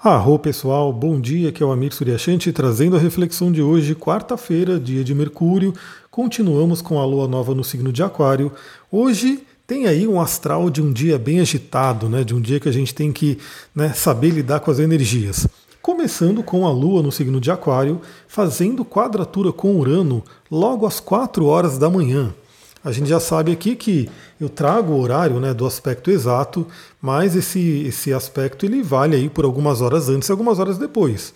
Arro pessoal, bom dia, aqui é o Amir Suryashanti trazendo a reflexão de hoje, quarta-feira, dia de Mercúrio. Continuamos com a lua nova no signo de Aquário. Hoje tem aí um astral de um dia bem agitado, né? De um dia que a gente tem que né, saber lidar com as energias. Começando com a lua no signo de Aquário, fazendo quadratura com Urano logo às 4 horas da manhã. A gente já sabe aqui que eu trago o horário né, do aspecto exato, mas esse, esse aspecto ele vale aí por algumas horas antes e algumas horas depois.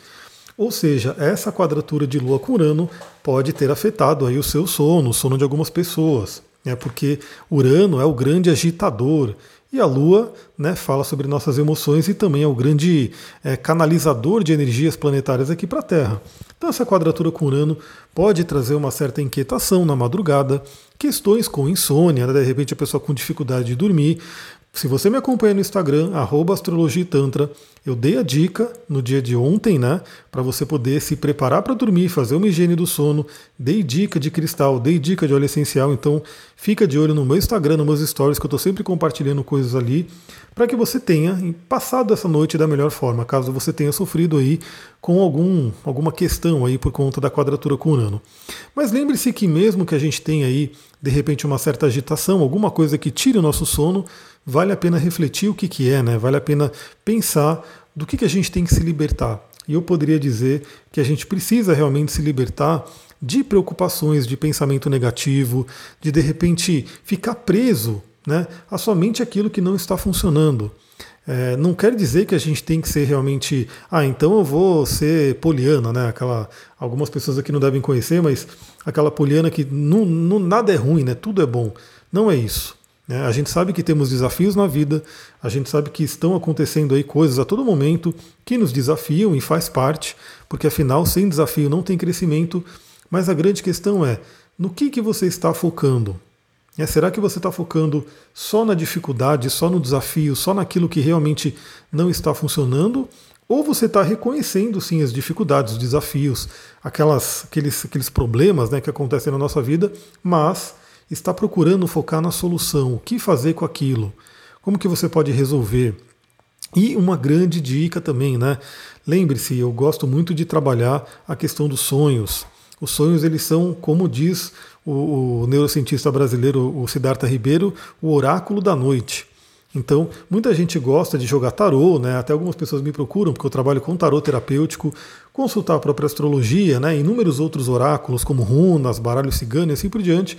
Ou seja, essa quadratura de Lua com Urano pode ter afetado aí o seu sono, o sono de algumas pessoas, né, porque Urano é o grande agitador, e a Lua né, fala sobre nossas emoções e também é o grande é, canalizador de energias planetárias aqui para a Terra. Então, essa quadratura com Urano pode trazer uma certa inquietação na madrugada, questões com insônia, né, de repente a pessoa com dificuldade de dormir, se você me acompanha no Instagram, astrologia tantra, eu dei a dica no dia de ontem, né? Para você poder se preparar para dormir, fazer uma higiene do sono. Dei dica de cristal, dei dica de óleo essencial. Então, fica de olho no meu Instagram, nos meus stories, que eu estou sempre compartilhando coisas ali, para que você tenha passado essa noite da melhor forma, caso você tenha sofrido aí com algum, alguma questão aí por conta da quadratura com Urano. Mas lembre-se que mesmo que a gente tenha aí, de repente, uma certa agitação, alguma coisa que tire o nosso sono, vale a pena refletir o que, que é, né? vale a pena pensar do que, que a gente tem que se libertar. E eu poderia dizer que a gente precisa realmente se libertar de preocupações, de pensamento negativo, de de repente ficar preso né, a somente aquilo que não está funcionando. É, não quer dizer que a gente tem que ser realmente, ah, então eu vou ser poliana, né? Aquela, algumas pessoas aqui não devem conhecer, mas aquela poliana que não, não, nada é ruim, né? Tudo é bom. Não é isso. Né? A gente sabe que temos desafios na vida, a gente sabe que estão acontecendo aí coisas a todo momento que nos desafiam e faz parte, porque afinal, sem desafio não tem crescimento. Mas a grande questão é no que, que você está focando. É, será que você está focando só na dificuldade, só no desafio, só naquilo que realmente não está funcionando? Ou você está reconhecendo sim as dificuldades, os desafios, aquelas, aqueles, aqueles problemas né, que acontecem na nossa vida, mas está procurando focar na solução, o que fazer com aquilo, como que você pode resolver. E uma grande dica também, né? Lembre-se, eu gosto muito de trabalhar a questão dos sonhos. Os sonhos, eles são, como diz o, o neurocientista brasileiro, o Siddhartha Ribeiro, o oráculo da noite. Então, muita gente gosta de jogar tarô, né? Até algumas pessoas me procuram, porque eu trabalho com tarô terapêutico, consultar a própria astrologia, né? Inúmeros outros oráculos, como runas, baralho cigano e assim por diante.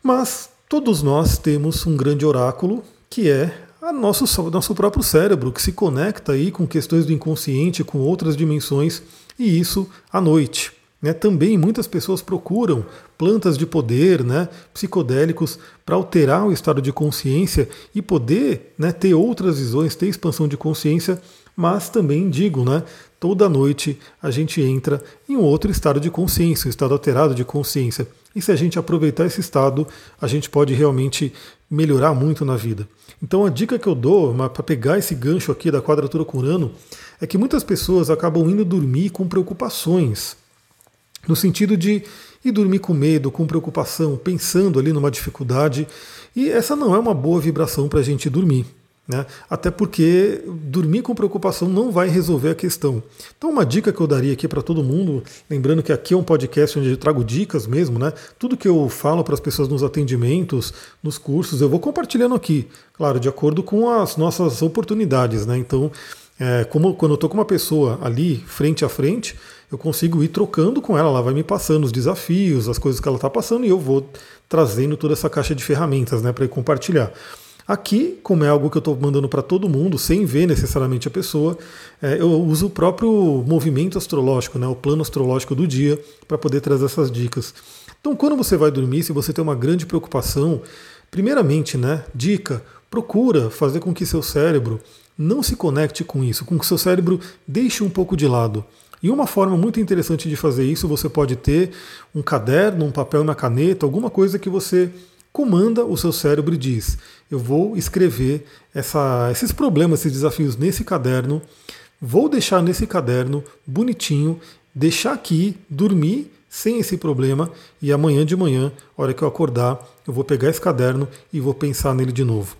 Mas todos nós temos um grande oráculo que é a nosso, nosso próprio cérebro, que se conecta aí com questões do inconsciente, com outras dimensões, e isso à noite. Né? Também muitas pessoas procuram plantas de poder, né, psicodélicos, para alterar o estado de consciência e poder né, ter outras visões, ter expansão de consciência, mas também digo, né, toda noite a gente entra em um outro estado de consciência, um estado alterado de consciência. E se a gente aproveitar esse estado, a gente pode realmente melhorar muito na vida. Então a dica que eu dou para pegar esse gancho aqui da quadratura com Urano é que muitas pessoas acabam indo dormir com preocupações. No sentido de ir dormir com medo, com preocupação, pensando ali numa dificuldade. E essa não é uma boa vibração para a gente dormir. Né? Até porque dormir com preocupação não vai resolver a questão. Então, uma dica que eu daria aqui para todo mundo, lembrando que aqui é um podcast onde eu trago dicas mesmo, né? Tudo que eu falo para as pessoas nos atendimentos, nos cursos, eu vou compartilhando aqui, claro, de acordo com as nossas oportunidades, né? Então, é, como quando eu estou com uma pessoa ali, frente a frente, eu consigo ir trocando com ela, ela vai me passando os desafios, as coisas que ela está passando, e eu vou trazendo toda essa caixa de ferramentas né, para compartilhar. Aqui, como é algo que eu estou mandando para todo mundo, sem ver necessariamente a pessoa, é, eu uso o próprio movimento astrológico, né, o plano astrológico do dia, para poder trazer essas dicas. Então, quando você vai dormir, se você tem uma grande preocupação, primeiramente, né, dica, procura fazer com que seu cérebro não se conecte com isso, com que seu cérebro deixe um pouco de lado. E uma forma muito interessante de fazer isso, você pode ter um caderno, um papel, uma caneta, alguma coisa que você comanda o seu cérebro e diz: eu vou escrever essa, esses problemas, esses desafios nesse caderno, vou deixar nesse caderno bonitinho, deixar aqui, dormir sem esse problema e amanhã de manhã, hora que eu acordar, eu vou pegar esse caderno e vou pensar nele de novo.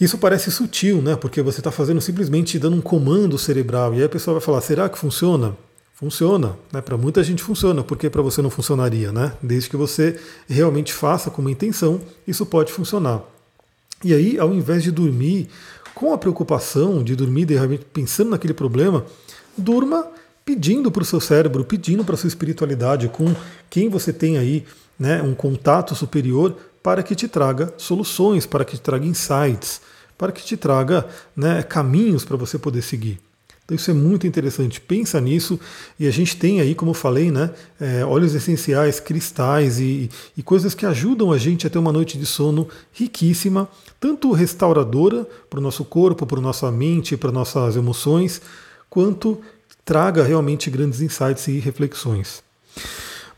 Isso parece sutil, né? Porque você está fazendo simplesmente dando um comando cerebral. E aí a pessoa vai falar: será que funciona? Funciona, né? Para muita gente funciona, porque para você não funcionaria, né? Desde que você realmente faça com uma intenção, isso pode funcionar. E aí, ao invés de dormir com a preocupação de dormir de repente pensando naquele problema, durma pedindo para o seu cérebro, pedindo para a sua espiritualidade, com quem você tem aí, né, um contato superior, para que te traga soluções, para que te traga insights, para que te traga né, caminhos para você poder seguir. Então isso é muito interessante. Pensa nisso e a gente tem aí, como eu falei, né, é, óleos essenciais, cristais e, e, coisas que ajudam a gente a ter uma noite de sono riquíssima, tanto restauradora para o nosso corpo, para a nossa mente, para nossas emoções, quanto traga realmente grandes insights e reflexões.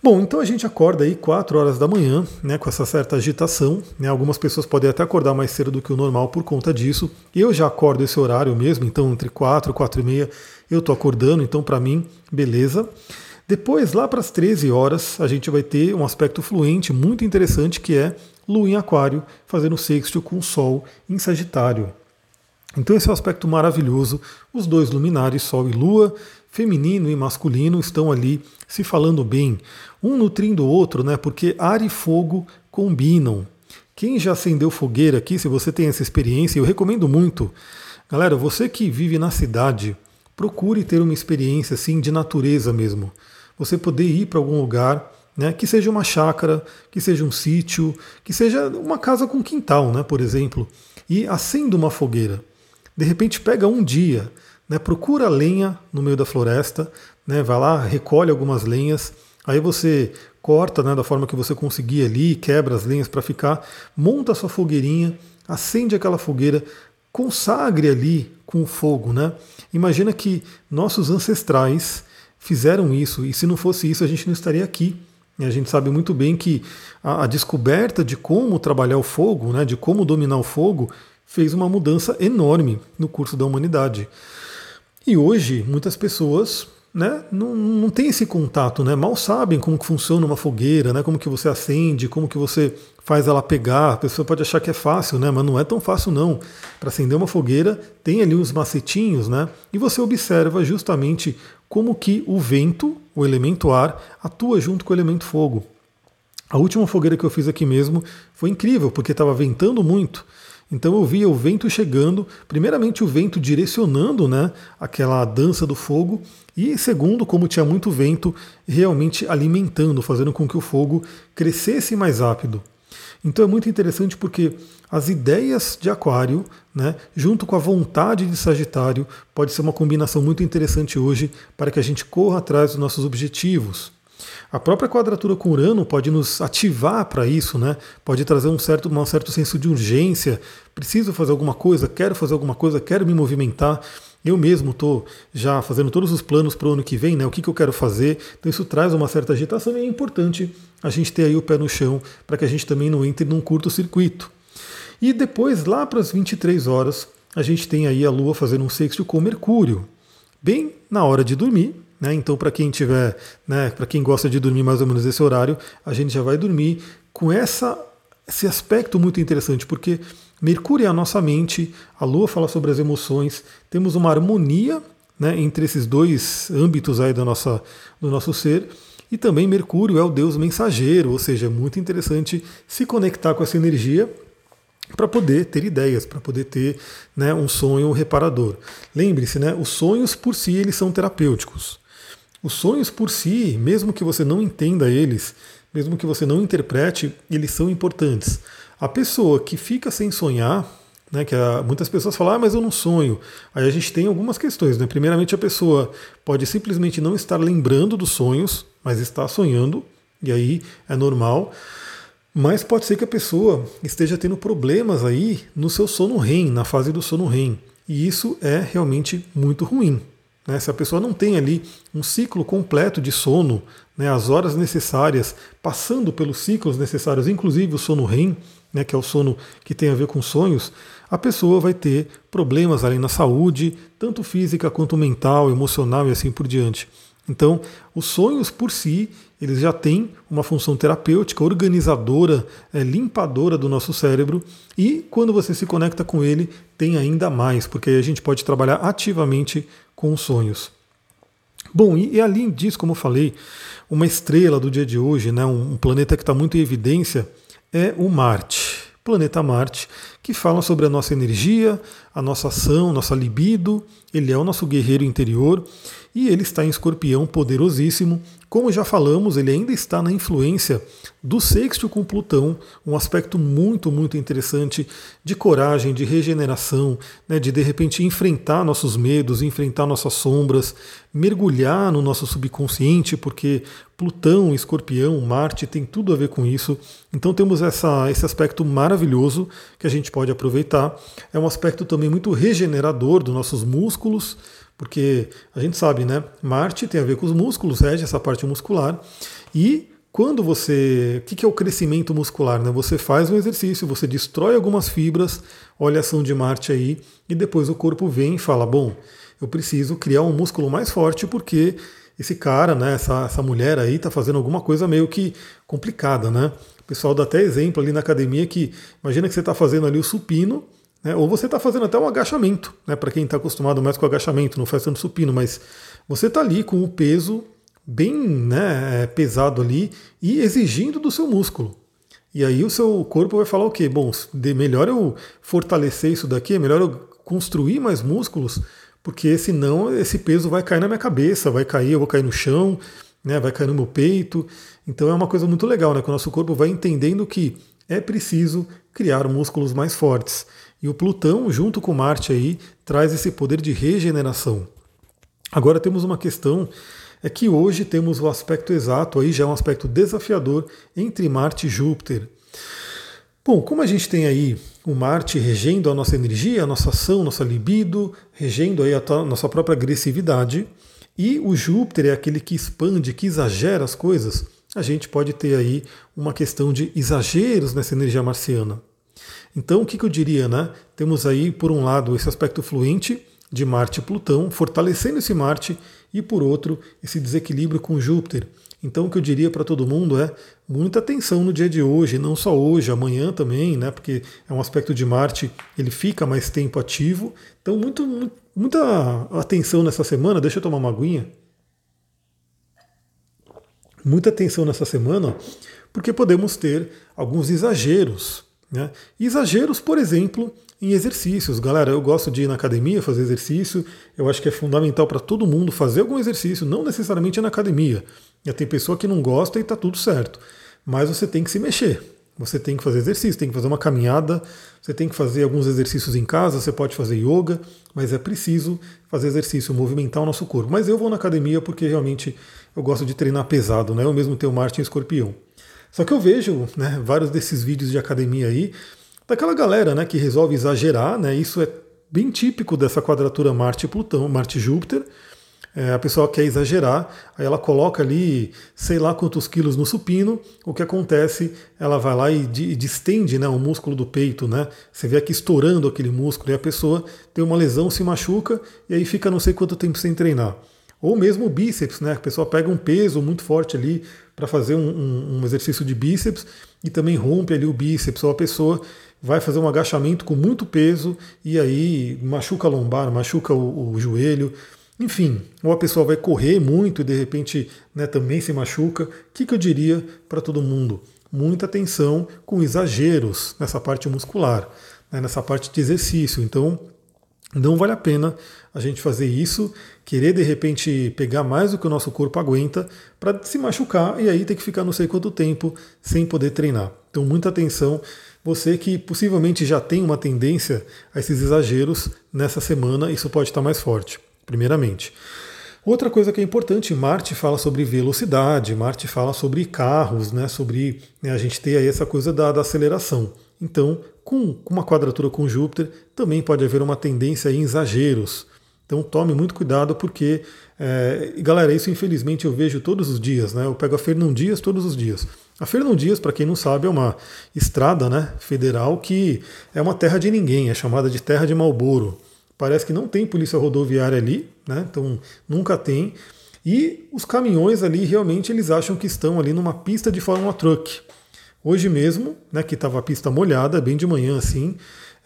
Bom, então a gente acorda aí 4 horas da manhã, né, com essa certa agitação. Né, algumas pessoas podem até acordar mais cedo do que o normal por conta disso. Eu já acordo esse horário mesmo, então entre 4 e 4 e meia eu estou acordando, então para mim, beleza. Depois, lá para as 13 horas, a gente vai ter um aspecto fluente muito interessante que é Lua em Aquário fazendo sexto com Sol em Sagitário. Então esse é um aspecto maravilhoso. Os dois luminares, Sol e Lua, feminino e masculino, estão ali se falando bem, um nutrindo o outro, né? Porque ar e fogo combinam. Quem já acendeu fogueira aqui, se você tem essa experiência, eu recomendo muito. Galera, você que vive na cidade, procure ter uma experiência assim de natureza mesmo. Você poder ir para algum lugar, né, que seja uma chácara, que seja um sítio, que seja uma casa com quintal, né, por exemplo, e acenda uma fogueira. De repente pega um dia, né, procura lenha no meio da floresta, né, vai lá, recolhe algumas lenhas, aí você corta né, da forma que você conseguir ali, quebra as lenhas para ficar, monta a sua fogueirinha, acende aquela fogueira, consagre ali com fogo. Né? Imagina que nossos ancestrais fizeram isso, e se não fosse isso, a gente não estaria aqui. E a gente sabe muito bem que a, a descoberta de como trabalhar o fogo, né, de como dominar o fogo, fez uma mudança enorme no curso da humanidade. E hoje, muitas pessoas né, não, não tem esse contato, né, mal sabem como que funciona uma fogueira, né, como que você acende, como que você faz ela pegar. A pessoa pode achar que é fácil, né, mas não é tão fácil não. Para acender uma fogueira tem ali uns macetinhos, né, e você observa justamente como que o vento, o elemento ar, atua junto com o elemento fogo. A última fogueira que eu fiz aqui mesmo foi incrível, porque estava ventando muito. Então eu via o vento chegando, primeiramente o vento direcionando né, aquela dança do fogo, e segundo, como tinha muito vento, realmente alimentando, fazendo com que o fogo crescesse mais rápido. Então é muito interessante porque as ideias de Aquário, né, junto com a vontade de Sagitário, pode ser uma combinação muito interessante hoje para que a gente corra atrás dos nossos objetivos. A própria quadratura com Urano pode nos ativar para isso, né? Pode trazer um certo, um certo senso de urgência. Preciso fazer alguma coisa, quero fazer alguma coisa, quero me movimentar. Eu mesmo estou já fazendo todos os planos para o ano que vem, né? O que, que eu quero fazer. Então isso traz uma certa agitação e é importante a gente ter aí o pé no chão para que a gente também não entre num curto-circuito. E depois, lá para as 23 horas, a gente tem aí a Lua fazendo um sexto com Mercúrio. Bem na hora de dormir, né? Então, para quem tiver, né, para quem gosta de dormir mais ou menos esse horário, a gente já vai dormir com essa, esse aspecto muito interessante, porque Mercúrio é a nossa mente, a Lua fala sobre as emoções, temos uma harmonia né, entre esses dois âmbitos aí da nossa, do nosso ser. E também Mercúrio é o deus mensageiro, ou seja, é muito interessante se conectar com essa energia para poder ter ideias, para poder ter né, um sonho reparador. Lembre-se, né, os sonhos por si eles são terapêuticos. Os sonhos por si, mesmo que você não entenda eles, mesmo que você não interprete, eles são importantes. A pessoa que fica sem sonhar, né, que a, muitas pessoas falam, ah, mas eu não sonho. Aí a gente tem algumas questões. Né? Primeiramente, a pessoa pode simplesmente não estar lembrando dos sonhos, mas está sonhando, e aí é normal. Mas pode ser que a pessoa esteja tendo problemas aí no seu sono REM, na fase do sono REM. E isso é realmente muito ruim. Né? Se a pessoa não tem ali um ciclo completo de sono, né, as horas necessárias, passando pelos ciclos necessários, inclusive o sono REM, né, que é o sono que tem a ver com sonhos, a pessoa vai ter problemas ali na saúde, tanto física quanto mental, emocional e assim por diante. Então, os sonhos por si, eles já têm uma função terapêutica, organizadora, é, limpadora do nosso cérebro, e quando você se conecta com ele, tem ainda mais, porque aí a gente pode trabalhar ativamente com os sonhos. Bom, e, e além disso, como eu falei, uma estrela do dia de hoje, né, um, um planeta que está muito em evidência, é o Marte. Planeta Marte, que fala sobre a nossa energia, a nossa ação, nossa libido. Ele é o nosso guerreiro interior e ele está em escorpião poderosíssimo. Como já falamos, ele ainda está na influência do sexto com Plutão, um aspecto muito, muito interessante de coragem, de regeneração, né, de de repente enfrentar nossos medos, enfrentar nossas sombras, mergulhar no nosso subconsciente, porque Plutão, Escorpião, Marte tem tudo a ver com isso. Então temos essa, esse aspecto maravilhoso que a gente pode aproveitar. É um aspecto também muito regenerador dos nossos músculos porque a gente sabe, né? Marte tem a ver com os músculos, rege essa parte muscular. E quando você. O que é o crescimento muscular? Né? Você faz um exercício, você destrói algumas fibras, olha a ação de Marte aí, e depois o corpo vem e fala: bom, eu preciso criar um músculo mais forte porque esse cara, né, essa, essa mulher aí está fazendo alguma coisa meio que complicada, né? O pessoal dá até exemplo ali na academia que imagina que você está fazendo ali o supino né? Ou você está fazendo até um agachamento, né? para quem está acostumado mais com agachamento, não faz tanto supino, mas você está ali com o peso bem né, é, pesado ali e exigindo do seu músculo. E aí o seu corpo vai falar o quê? Bom, melhor eu fortalecer isso daqui, é melhor eu construir mais músculos, porque senão esse peso vai cair na minha cabeça, vai cair, eu vou cair no chão, né, vai cair no peito. Então é uma coisa muito legal, né? Que o nosso corpo vai entendendo que é preciso criar músculos mais fortes. E o Plutão, junto com Marte aí, traz esse poder de regeneração. Agora temos uma questão é que hoje temos o aspecto exato aí já é um aspecto desafiador entre Marte e Júpiter. Bom, como a gente tem aí o Marte regendo a nossa energia, a nossa ação, nossa libido, regendo aí a nossa própria agressividade, e o Júpiter é aquele que expande, que exagera as coisas, a gente pode ter aí uma questão de exageros nessa energia marciana. Então, o que, eu diria, né? Temos aí, por um lado, esse aspecto fluente de Marte e Plutão, fortalecendo esse Marte, e por outro, esse desequilíbrio com Júpiter. Então, o que eu diria para todo mundo é muita atenção no dia de hoje, não só hoje, amanhã também, né? Porque é um aspecto de Marte, ele fica mais tempo ativo. Então, muito, muita atenção nessa semana. Deixa eu tomar uma aguinha. Muita atenção nessa semana, porque podemos ter alguns exageros né? Exageros, por exemplo, em exercícios. Galera, eu gosto de ir na academia fazer exercício, eu acho que é fundamental para todo mundo fazer algum exercício, não necessariamente na academia. Já tem pessoa que não gosta e está tudo certo. Mas você tem que se mexer. Você tem que fazer exercício, tem que fazer uma caminhada, você tem que fazer alguns exercícios em casa, você pode fazer yoga, mas é preciso fazer exercício, movimentar o nosso corpo. Mas eu vou na academia porque realmente eu gosto de treinar pesado, né? Eu mesmo tenho Marte em escorpião. Só que eu vejo né, vários desses vídeos de academia aí, daquela galera né, que resolve exagerar, né, isso é bem típico dessa quadratura Marte-Plutão, Marte-Júpiter. É, a pessoa quer exagerar, aí ela coloca ali sei lá quantos quilos no supino, o que acontece? Ela vai lá e, e distende né, o músculo do peito, né? Você vê aqui estourando aquele músculo e a pessoa tem uma lesão, se machuca e aí fica não sei quanto tempo sem treinar. Ou mesmo o bíceps, né? A pessoa pega um peso muito forte ali para fazer um, um, um, exercício de bíceps e também rompe ali o bíceps, ou a pessoa vai fazer um agachamento com muito peso e aí machuca a lombar, machuca o, o joelho. Enfim, ou a pessoa vai correr muito e de repente né, também se machuca. O que, que eu diria para todo mundo? Muita atenção com exageros nessa parte muscular, né, nessa parte de exercício. Então, não vale a pena a gente fazer isso, querer de repente pegar mais do que o nosso corpo aguenta para se machucar e aí ter que ficar não sei quanto tempo sem poder treinar. Então, muita atenção. Você que possivelmente já tem uma tendência a esses exageros nessa semana, isso pode estar mais forte, primeiramente. Outra coisa que é importante, Marte fala sobre velocidade, Marte fala sobre carros, né, sobre né, a gente ter aí essa coisa da, da aceleração. Então, com, uma quadratura com Júpiter, também pode haver uma tendência em exageros. Então tome muito cuidado porque, é, galera, isso infelizmente eu vejo todos os dias, né? Eu pego a Fernão Dias todos os dias. A Fernão Dias, para quem não sabe, é uma estrada né, federal que é uma terra de ninguém, é chamada de terra de Malboro. Parece que não tem polícia rodoviária ali, né? Então nunca tem. E os caminhões ali realmente eles acham que estão ali numa pista de Fórmula Truck. Hoje mesmo, né, que estava a pista molhada, bem de manhã assim,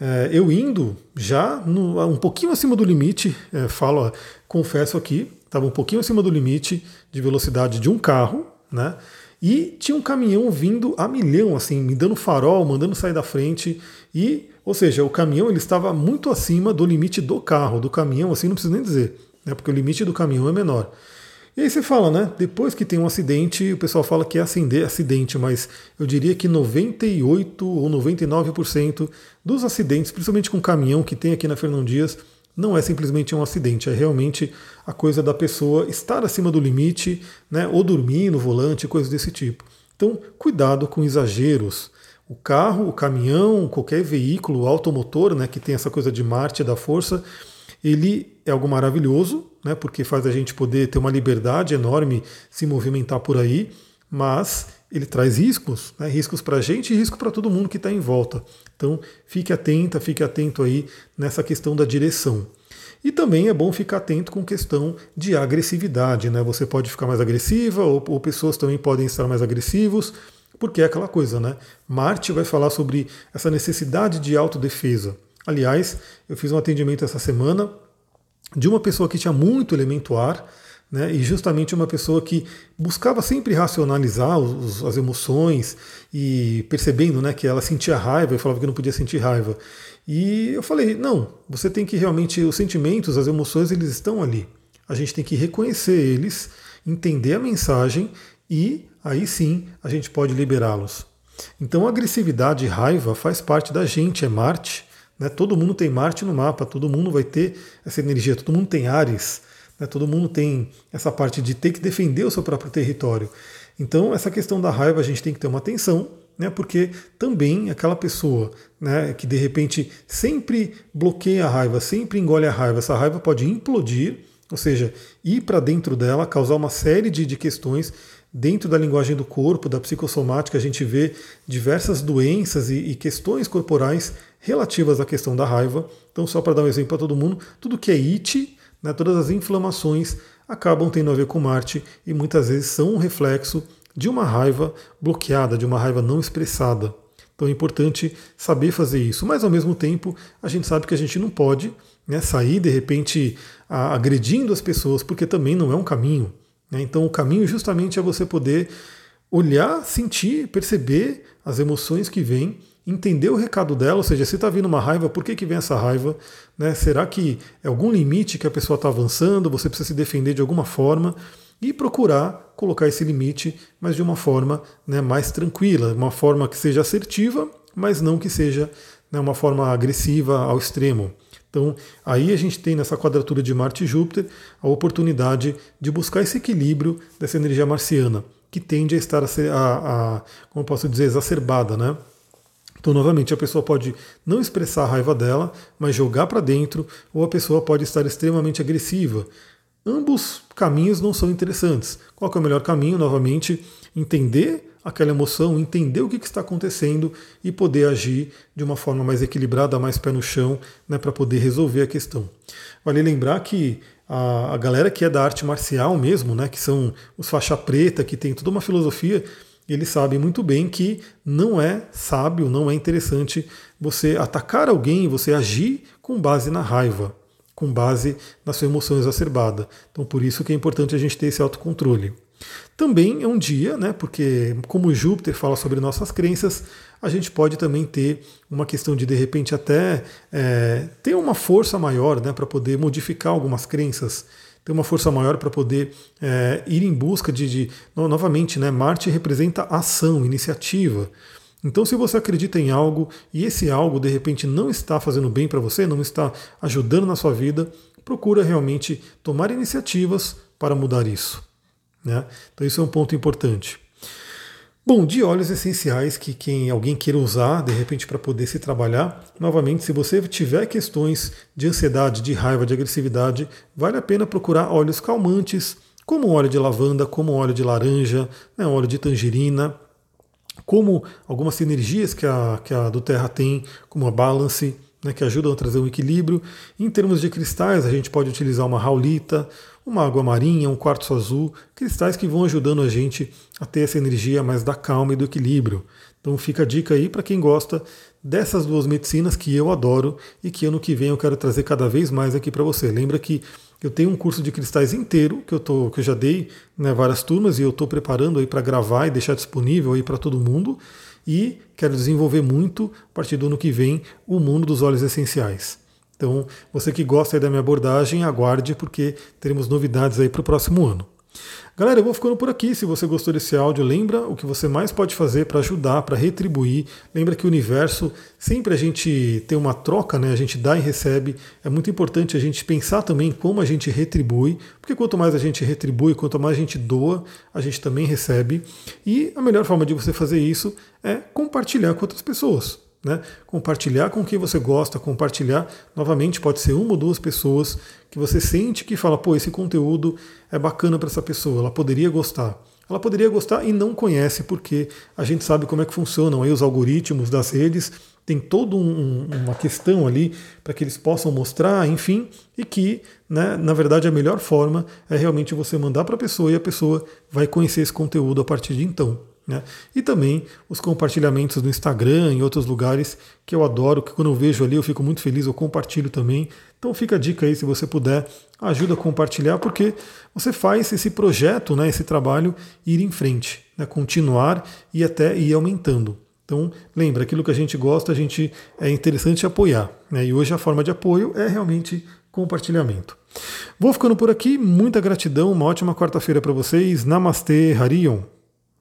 é, eu indo já no, um pouquinho acima do limite, é, falo, confesso aqui, estava um pouquinho acima do limite de velocidade de um carro, né? E tinha um caminhão vindo a milhão, assim, me dando farol, mandando sair da frente. E, ou seja, o caminhão ele estava muito acima do limite do carro, do caminhão, assim, não preciso nem dizer, né? Porque o limite do caminhão é menor. E aí você fala, né? Depois que tem um acidente, o pessoal fala que é acidente, mas eu diria que 98 ou 99% dos acidentes, principalmente com caminhão que tem aqui na Fernão Dias, não é simplesmente um acidente, é realmente a coisa da pessoa estar acima do limite, né, ou dormir no volante, coisas desse tipo. Então, cuidado com exageros. O carro, o caminhão, qualquer veículo automotor, né, que tem essa coisa de Marte, da força, ele é algo maravilhoso, né, porque faz a gente poder ter uma liberdade enorme, se movimentar por aí, mas ele traz riscos, né, riscos para a gente e risco para todo mundo que está em volta. Então fique atenta, fique atento aí nessa questão da direção. E também é bom ficar atento com questão de agressividade, né? Você pode ficar mais agressiva ou, ou pessoas também podem estar mais agressivos, porque é aquela coisa, né? Marte vai falar sobre essa necessidade de autodefesa. Aliás, eu fiz um atendimento essa semana de uma pessoa que tinha muito elemento ar, né, e justamente uma pessoa que buscava sempre racionalizar os, as emoções e percebendo né, que ela sentia raiva e falava que não podia sentir raiva. E eu falei, não, você tem que realmente, os sentimentos, as emoções, eles estão ali. A gente tem que reconhecer eles, entender a mensagem e aí sim a gente pode liberá-los. Então agressividade e raiva faz parte da gente, é Marte. Né? Todo mundo tem Marte no mapa, todo mundo vai ter essa energia, todo mundo tem Ares. Né? Todo mundo tem essa parte de ter que defender o seu próprio território. Então, essa questão da raiva a gente tem que ter uma atenção, né? porque também aquela pessoa né, que de repente sempre bloqueia a raiva, sempre engole a raiva, essa raiva pode implodir, ou seja, ir para dentro dela, causar uma série de, de questões. Dentro da linguagem do corpo, da psicossomática, a gente vê diversas doenças e, e questões corporais relativas à questão da raiva. Então, só para dar um exemplo para todo mundo, tudo que é it né, todas as inflamações acabam tendo a ver com Marte e muitas vezes são um reflexo de uma raiva bloqueada, de uma raiva não expressada. Então é importante saber fazer isso, mas ao mesmo tempo a gente sabe que a gente não pode né, sair de repente agredindo as pessoas, porque também não é um caminho. Né? Então o caminho justamente é você poder olhar, sentir, perceber as emoções que vêm entender o recado dela, ou seja, se está vindo uma raiva, por que, que vem essa raiva? Né? Será que é algum limite que a pessoa está avançando? Você precisa se defender de alguma forma e procurar colocar esse limite, mas de uma forma né, mais tranquila, uma forma que seja assertiva, mas não que seja né, uma forma agressiva ao extremo. Então, aí a gente tem nessa quadratura de Marte e Júpiter a oportunidade de buscar esse equilíbrio dessa energia marciana, que tende a estar, a, a, como posso dizer, exacerbada, né? Então, novamente, a pessoa pode não expressar a raiva dela, mas jogar para dentro, ou a pessoa pode estar extremamente agressiva. Ambos caminhos não são interessantes. Qual é o melhor caminho? Novamente, entender aquela emoção, entender o que, está acontecendo e poder agir de uma forma mais equilibrada, mais pé no chão, né, para poder resolver a questão. Vale lembrar que a, a galera que é da arte marcial mesmo, né, que são os faixa preta, que tem toda uma filosofia, eles sabem muito bem que não é sábio, não é interessante você atacar alguém, você agir com base na raiva, com base na sua emoção exacerbada. Então, por isso que é importante a gente ter esse autocontrole. Também é um dia, né, porque como Júpiter fala sobre nossas crenças, a gente pode também ter uma questão de de repente até é, ter uma força maior né, para poder modificar algumas crenças ter uma força maior para poder é, ir em busca de, de, novamente, né, Marte representa ação, iniciativa. Então, se você acredita em algo e esse algo de repente não está fazendo bem para você, não está ajudando na sua vida, procura realmente tomar iniciativas para mudar isso. Né? Então, isso é um ponto importante. Bom, de óleos essenciais que quem alguém queira usar, de repente, para poder se trabalhar, novamente, se você tiver questões de ansiedade, de raiva, de agressividade, vale a pena procurar óleos calmantes, como óleo de lavanda, como óleo de laranja, né, óleo de tangerina, como algumas sinergias que a, que a do Terra tem, como a Balance, né, que ajudam a trazer um equilíbrio. Em termos de cristais, a gente pode utilizar uma raulita, uma água marinha, um quartzo azul, cristais que vão ajudando a gente a ter essa energia mais da calma e do equilíbrio. Então fica a dica aí para quem gosta dessas duas medicinas que eu adoro e que ano que vem eu quero trazer cada vez mais aqui para você. Lembra que eu tenho um curso de cristais inteiro que eu, tô, que eu já dei né, várias turmas e eu estou preparando aí para gravar e deixar disponível aí para todo mundo. E quero desenvolver muito, a partir do ano que vem, o mundo dos óleos essenciais. Então, você que gosta da minha abordagem, aguarde, porque teremos novidades aí para o próximo ano. Galera, eu vou ficando por aqui. Se você gostou desse áudio, lembra o que você mais pode fazer para ajudar, para retribuir. Lembra que o universo, sempre a gente tem uma troca, né? A gente dá e recebe. É muito importante a gente pensar também como a gente retribui, porque quanto mais a gente retribui, quanto mais a gente doa, a gente também recebe. E a melhor forma de você fazer isso é compartilhar com outras pessoas. Né? Compartilhar com quem você gosta, compartilhar novamente pode ser uma ou duas pessoas que você sente que fala, pô, esse conteúdo é bacana para essa pessoa, ela poderia gostar. Ela poderia gostar e não conhece, porque a gente sabe como é que funcionam aí os algoritmos das redes, tem toda um, uma questão ali para que eles possam mostrar, enfim, e que, né, na verdade, a melhor forma é realmente você mandar para a pessoa e a pessoa vai conhecer esse conteúdo a partir de então. Né? E também os compartilhamentos no Instagram, em outros lugares, que eu adoro, que quando eu vejo ali eu fico muito feliz, eu compartilho também. Então fica a dica aí, se você puder, ajuda a compartilhar, porque você faz esse projeto, né, esse trabalho ir em frente, né, continuar e até ir aumentando. Então, lembra, aquilo que a gente gosta, a gente é interessante apoiar. Né? E hoje a forma de apoio é realmente compartilhamento. Vou ficando por aqui, muita gratidão, uma ótima quarta-feira para vocês. Namastê, Harion.